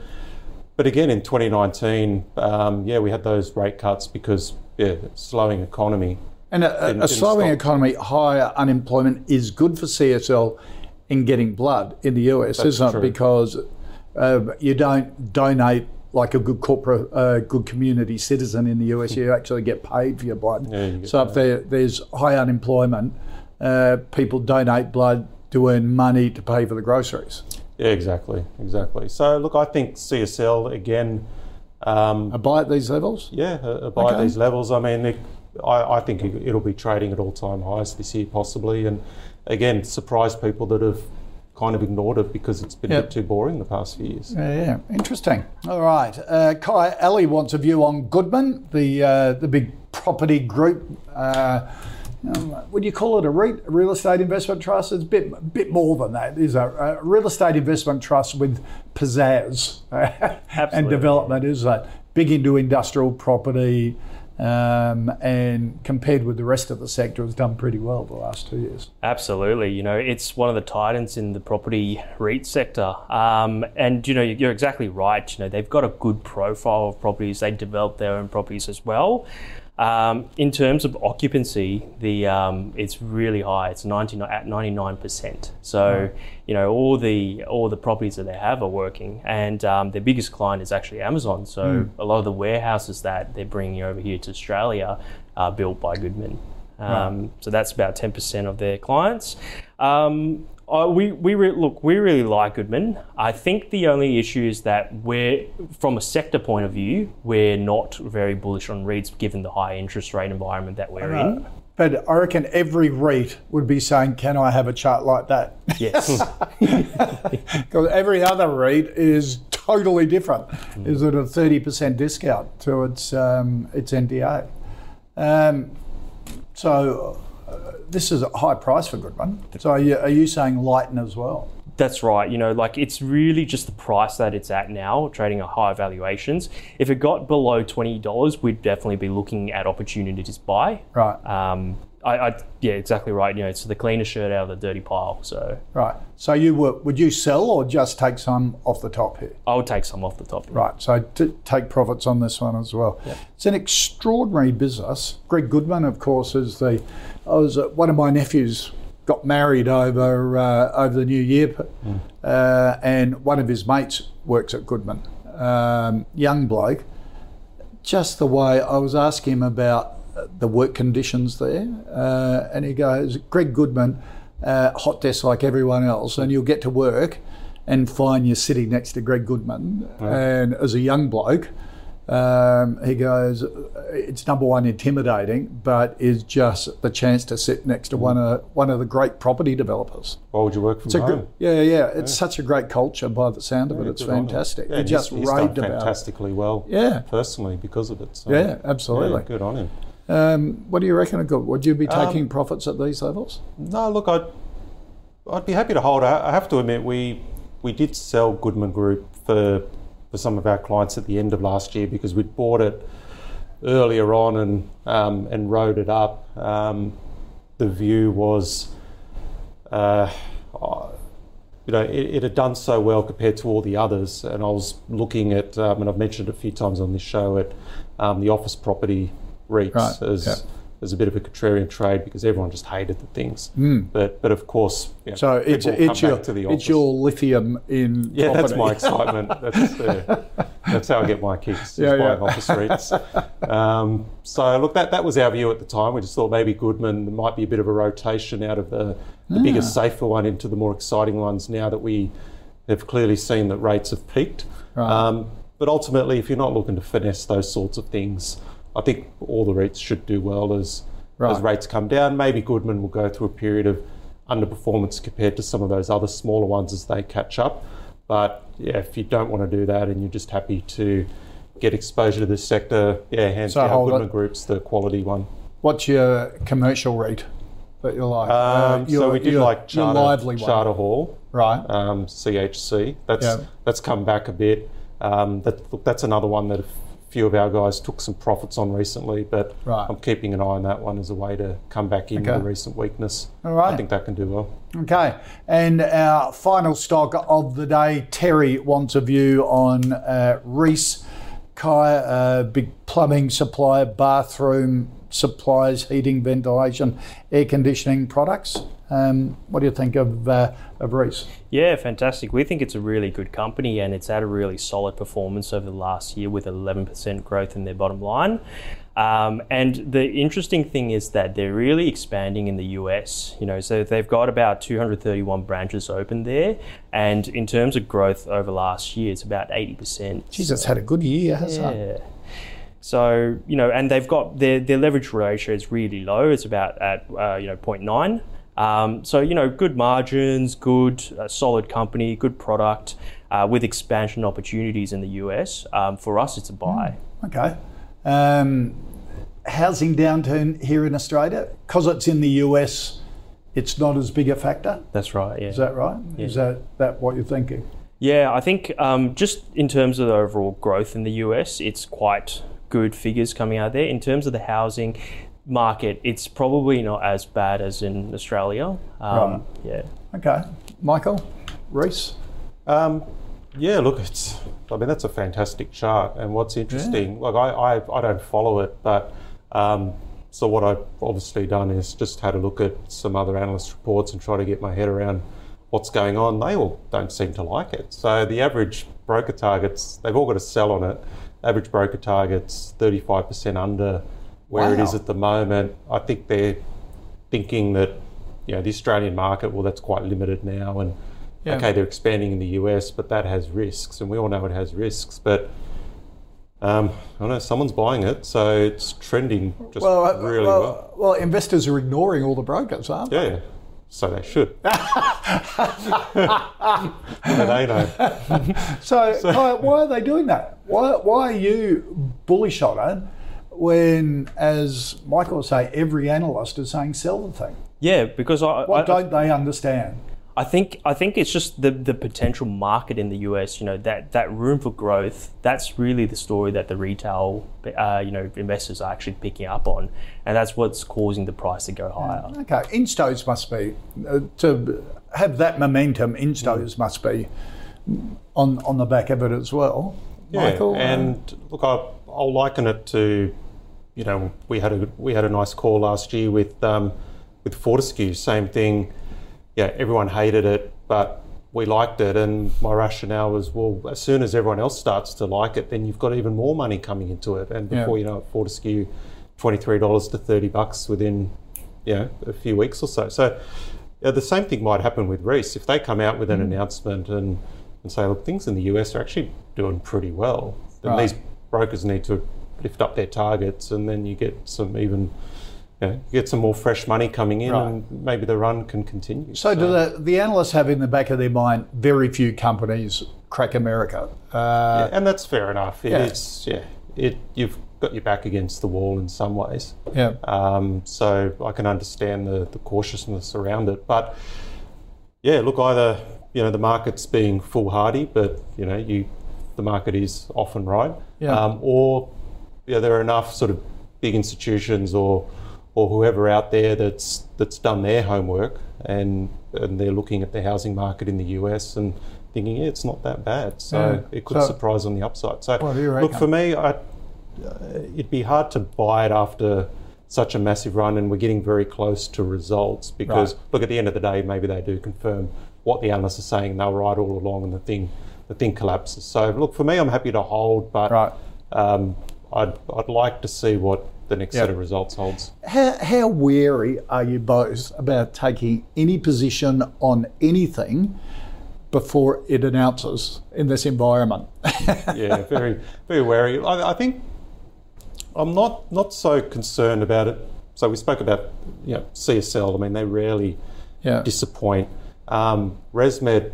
but again, in 2019, um, yeah, we had those rate cuts because yeah, slowing economy. and a, didn't- a, didn't slowing stop. economy, higher unemployment is good for CSL in getting blood in the US, That's isn't true. it? Because uh, you don't donate like a good corporate, uh, good community citizen in the US. You <laughs> actually get paid for your blood. Yeah, you so if there, there's high unemployment, uh, people donate blood to earn money to pay for the groceries. Yeah, exactly, exactly. So look, I think CSL again. Um, A buy at these levels? Yeah, uh, by Okay. these levels. I mean, it, I, I think it- it'll be trading at all-time highs this year, possibly, and again, surprise people that have kind of ignored it because it's been a bit too boring the past few years. Yeah, yeah, interesting. All right, uh, Kai Ali wants a view on Goodman, the uh, the big property group. Uh, um, would you call it a REIT, a real estate investment trust? It's a bit bit more than that. It's a, a real estate investment trust with pizzazz <laughs> and development. Is that big into industrial property? Um, and compared with the rest of the sector, has done pretty well the last two years. Absolutely. You know, it's one of the titans in the property REIT sector. Um, and, you know, you're exactly right. You know, they've got a good profile of properties. They develop their own properties as well. Um, in terms of occupancy, the um, it's really high. It's 99 at 99%. So, you know, all the all the properties that they have are working, and um, their biggest client is actually Amazon. So, a lot of the warehouses that they're bringing over here to Australia are built by Goodman. Um, So that's about ten percent of their clients. I, we we re- look we really like Goodman. I think the only issue is that we're from a sector point of view we're not very bullish on REITs given the high interest rate environment that we're in. But I reckon every REIT would be saying, "Can I have a chart like that?" Yes, <laughs> <laughs> Because every other REIT is totally different. Is it a thirty percent discount to its um, its NTA? Um, so uh, this is a high price for Goodman. So are you, are you saying Lighten as well? that's right. You know, like it's really just the price that it's at now, trading at high valuations. If it got below twenty dollars, we'd definitely be looking at opportunities to buy. Right, Um, I, I yeah, exactly right. You know, it's the cleanest shirt out of the dirty pile. So right. So you were, would you sell or just take some off the top here? I would take some off the top. Right, so t- take profits on this one as well. It's an extraordinary business. Greg Goodman, of course, is the. I was uh, one of my nephews got married over uh, over the New Year, uh, and one of his mates works at Goodman. Um, young bloke. Just the way I was asking him about the work conditions there, uh, and he goes, "Greg Goodman, uh, hot desk like everyone else, and you'll get to work." and find you're sitting next to Greg Goodman. And as a young bloke, Um, he goes, it's number one intimidating, but is just the chance to sit next to one of one of the great property developers. Why would you work from It's home? yeah, yeah. It's such a great culture by the sound of it. It's Good on him. fantastic. Yeah, he just he's, he's done raved about it. fantastically well. Yeah. personally because of it. So, Yeah, absolutely. yeah, good on him. Um, what do you reckon? Good. Would you be Um, taking profits at these levels? No, look, I'd I'd be happy to hold. I have to admit, we we did sell Goodman Group for for some of our clients at the end of last year because we'd bought it earlier on and um, and rode it up. Um, the view was, uh, uh, you know, it, it had done so well compared to all the others, and I was looking at, um, and I've mentioned it a few times on this show, at um, the office property REITs Right, as yeah. as a bit of a contrarian trade because everyone just hated the things. But but of course, you know. So it's it's your back to the it's your lithium in yeah, that's my excitement. <laughs> That's uh, that's how I get my kicks. Yeah, Yeah, office REITs. <laughs> Um, so look, that that was our view at the time. We just thought maybe Goodman there might be a bit of a rotation out of the the Ah. bigger, safer one into the more exciting ones. Now that we have clearly seen that rates have peaked. Right. Um, but ultimately, if you're not looking to finesse those sorts of things, I think all the REITs should do well as Right. as rates come down. Maybe Goodman will go through a period of underperformance compared to some of those other smaller ones as they catch up. But yeah, if you don't want to do that and you're just happy to get exposure to this sector, yeah, hands So down, Goodman it. Group's the quality one. What's your commercial rate that you like? Uh, Um, your- so we did like Charter, lively one, Charter Hall, right? um, CHC. That's Yeah. that's come back a bit. Um, that, that's another one that a few of our guys took some profits on recently, but Right. I'm keeping an eye on that one as a way to come back in Okay. the recent weakness. All right. I think that can do well. Okay, and our final stock of the day, Terry wants a view on uh, Reece Kai, uh, big plumbing supplier, bathroom supplies, heating, ventilation, air conditioning products. Um, what do you think of uh, of Reece? Yeah, fantastic. We think it's a really good company and it's had a really solid performance over the last year with 11% growth in their bottom line. Um, and the interesting thing is that they're really expanding in the US. You know, so they've got about 231 branches open there, and in terms of growth over last year, it's about 80%. Jesus, had a good year, hasn't it? Yeah. So you know, and they've got their their leverage ratio is really low. It's about at uh, you know 0.9. Um, so you know, good margins, good uh, solid company, good product uh, with expansion opportunities in the US. Um, for us, it's a buy. Okay. Um, housing downturn here in Australia because it's in the US. It's not as big a factor. That's right. Yeah. Is that right? Is that that what you're thinking? Yeah, I think um, just in terms of the overall growth in the US, it's quite good figures coming out there. In terms of the housing market, it's probably not as bad as in Australia. Um, Yeah. Okay, Michael, Reece. Um, yeah, look, it's. I mean, that's a fantastic chart. And what's interesting, like I, I, I don't follow it, but um, so what I've obviously done is just had a look at some other analyst reports and try to get my head around what's going on. They all don't seem to like it. So the average broker targets, they've all got a sell on it. Average broker targets 35% under where it is at the moment. I think they're thinking that you know the Australian market, well, that's quite limited now, and Yeah. okay, they're expanding in the US, but that has risks, and we all know it has risks. But um, I don't know someone's buying it, so it's trending just Well, uh, really well. well, well, investors are ignoring all the brokers, aren't they? Yeah, so they should. <laughs> they know. So, <laughs> Kai, why are they doing that? Why, why are you bullish on it when, as Michael was saying, every analyst is saying sell the thing? Yeah, because I, What I, don't they understand? I think I think it's just the the potential market in the US. You know that that room for growth. That's really the story that the retail, uh, you know, investors are actually picking up on, and that's what's causing the price to go higher. Okay, instos must be uh, to have that momentum. Instos must be on on the back of it as well. Yeah, Michael, and look, I, I'll liken it to, you know, we had a we had a nice call last year with um, with Fortescue. Same thing. Yeah, everyone hated it, but we liked it, and my rationale was, well, as soon as everyone else starts to like it, then you've got even more money coming into it, and Yeah. before you know it, Fortescue, twenty three dollars to thirty bucks within, you know, a few weeks or so. So. Yeah, the same thing might happen with Reece if they come out with an Mm. announcement and, and say, look, things in the US are actually doing pretty well. Then Right. these brokers need to lift up their targets, and then you get some even. You know, get some more fresh money coming in, Right. and maybe the run can continue. So, do the, the analysts have in the back of their mind very few companies crack America? Uh, Yeah, and that's fair enough. It Yeah. is, yeah. It you've got your back against the wall in some ways. yeah. Um, so I can understand the, the cautiousness around it. But yeah, look, either you know the market's being foolhardy, but you know you the market is often right, Yeah. um, or yeah, there are enough sort of big institutions or or whoever out there that's that's done their homework and and they're looking at the housing market in the US and thinking yeah, it's not that bad. So Yeah. it could So- surprise on the upside. So What do you look for me, I it'd be hard to buy it after such a massive run, and we're getting very close to results. Because Right. look, at the end of the day, maybe they do confirm what the analysts are saying. And They're right all along, and the thing the thing collapses. So look, for me, I'm happy to hold, but Right. um, I'd I'd like to see what the next set of results holds. How, how wary are you both about taking any position on anything before it announces in this environment? <laughs> yeah, very, very wary. I, I think I'm not not so concerned about it. So we spoke about you know CSL. I mean, they rarely yeah. disappoint. Um, ResMed,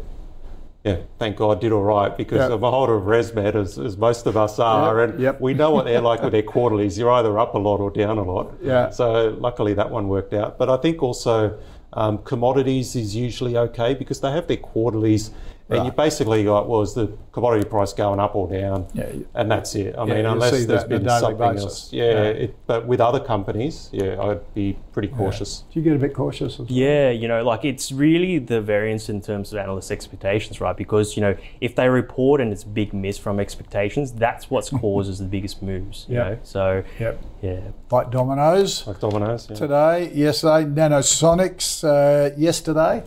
yeah, thank God, did all right because Yeah. I'm a holder of ResMed, as, as most of us are, Yep, and yep. we know what they're like with their quarterlies. You're either up a lot or down a lot. Yeah. So luckily that one worked out. But I think also um, commodities is usually okay because they have their quarterlies, and you basically got well, is the commodity price going up or down? Yeah, you- and that's it. I Yeah, mean, unless see there's that on a been daily something basis. else. Yeah, Yeah. It, but with other companies, yeah, I'd be pretty cautious. Do you get a bit cautious? As well? Yeah, you know, like it's really the variance in terms of analyst expectations, right? Because, you know, if they report and it's a big miss from expectations, that's what <laughs> causes the biggest moves, you Yeah. know? So, Yep. yeah. Like Domino's Like Domino's Yeah. today, yesterday, Nanosonics uh, yesterday.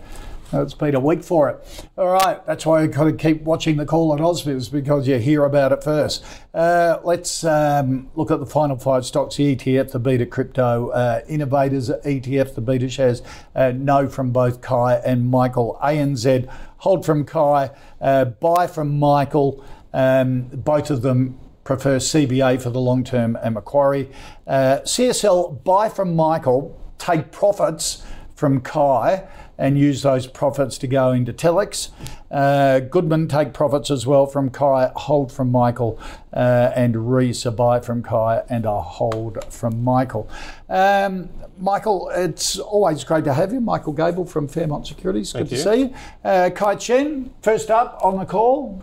It's been a week for it. All right, that's why you've got to keep watching the call on Ausbiz because you hear about it first. Uh, let's um, look at the final five stocks the ETF, the Beta Crypto uh, Innovators ETF, the Betashares. Uh, no from both Kai and Michael. ANZ, hold from Kai, uh, buy from Michael. Um, both of them prefer CBA for the long term and Macquarie. Uh, CSL, buy from Michael, take profits from Kai and use those profits to go into Telix. Uh, Goodman take profits as well from Kai, hold from Michael, uh, and Reece a buy from Kai and a hold from Michael. Um, Michael, it's always great to have you. Michael Gable from Fairmont Securities. Good Thank to you. see you. Uh, Kai Chen, first up on the call.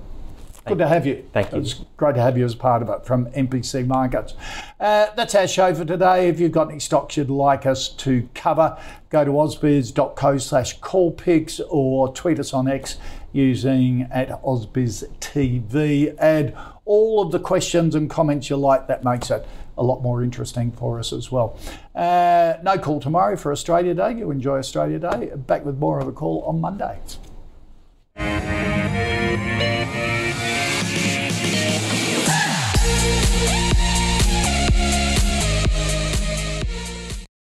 Good to have you. Thank you. It's great to have you as part of it from MPC Markets. Uh, that's our show for today. If you've got any stocks you'd like us to cover, go to ausbiz.co slash callpicks or tweet us on X using at ausbiztv. Add all of the questions and comments you like. That makes it a lot more interesting for us as well. Uh, no call tomorrow for Australia Day. You enjoy Australia Day. Back with more of a call on Monday.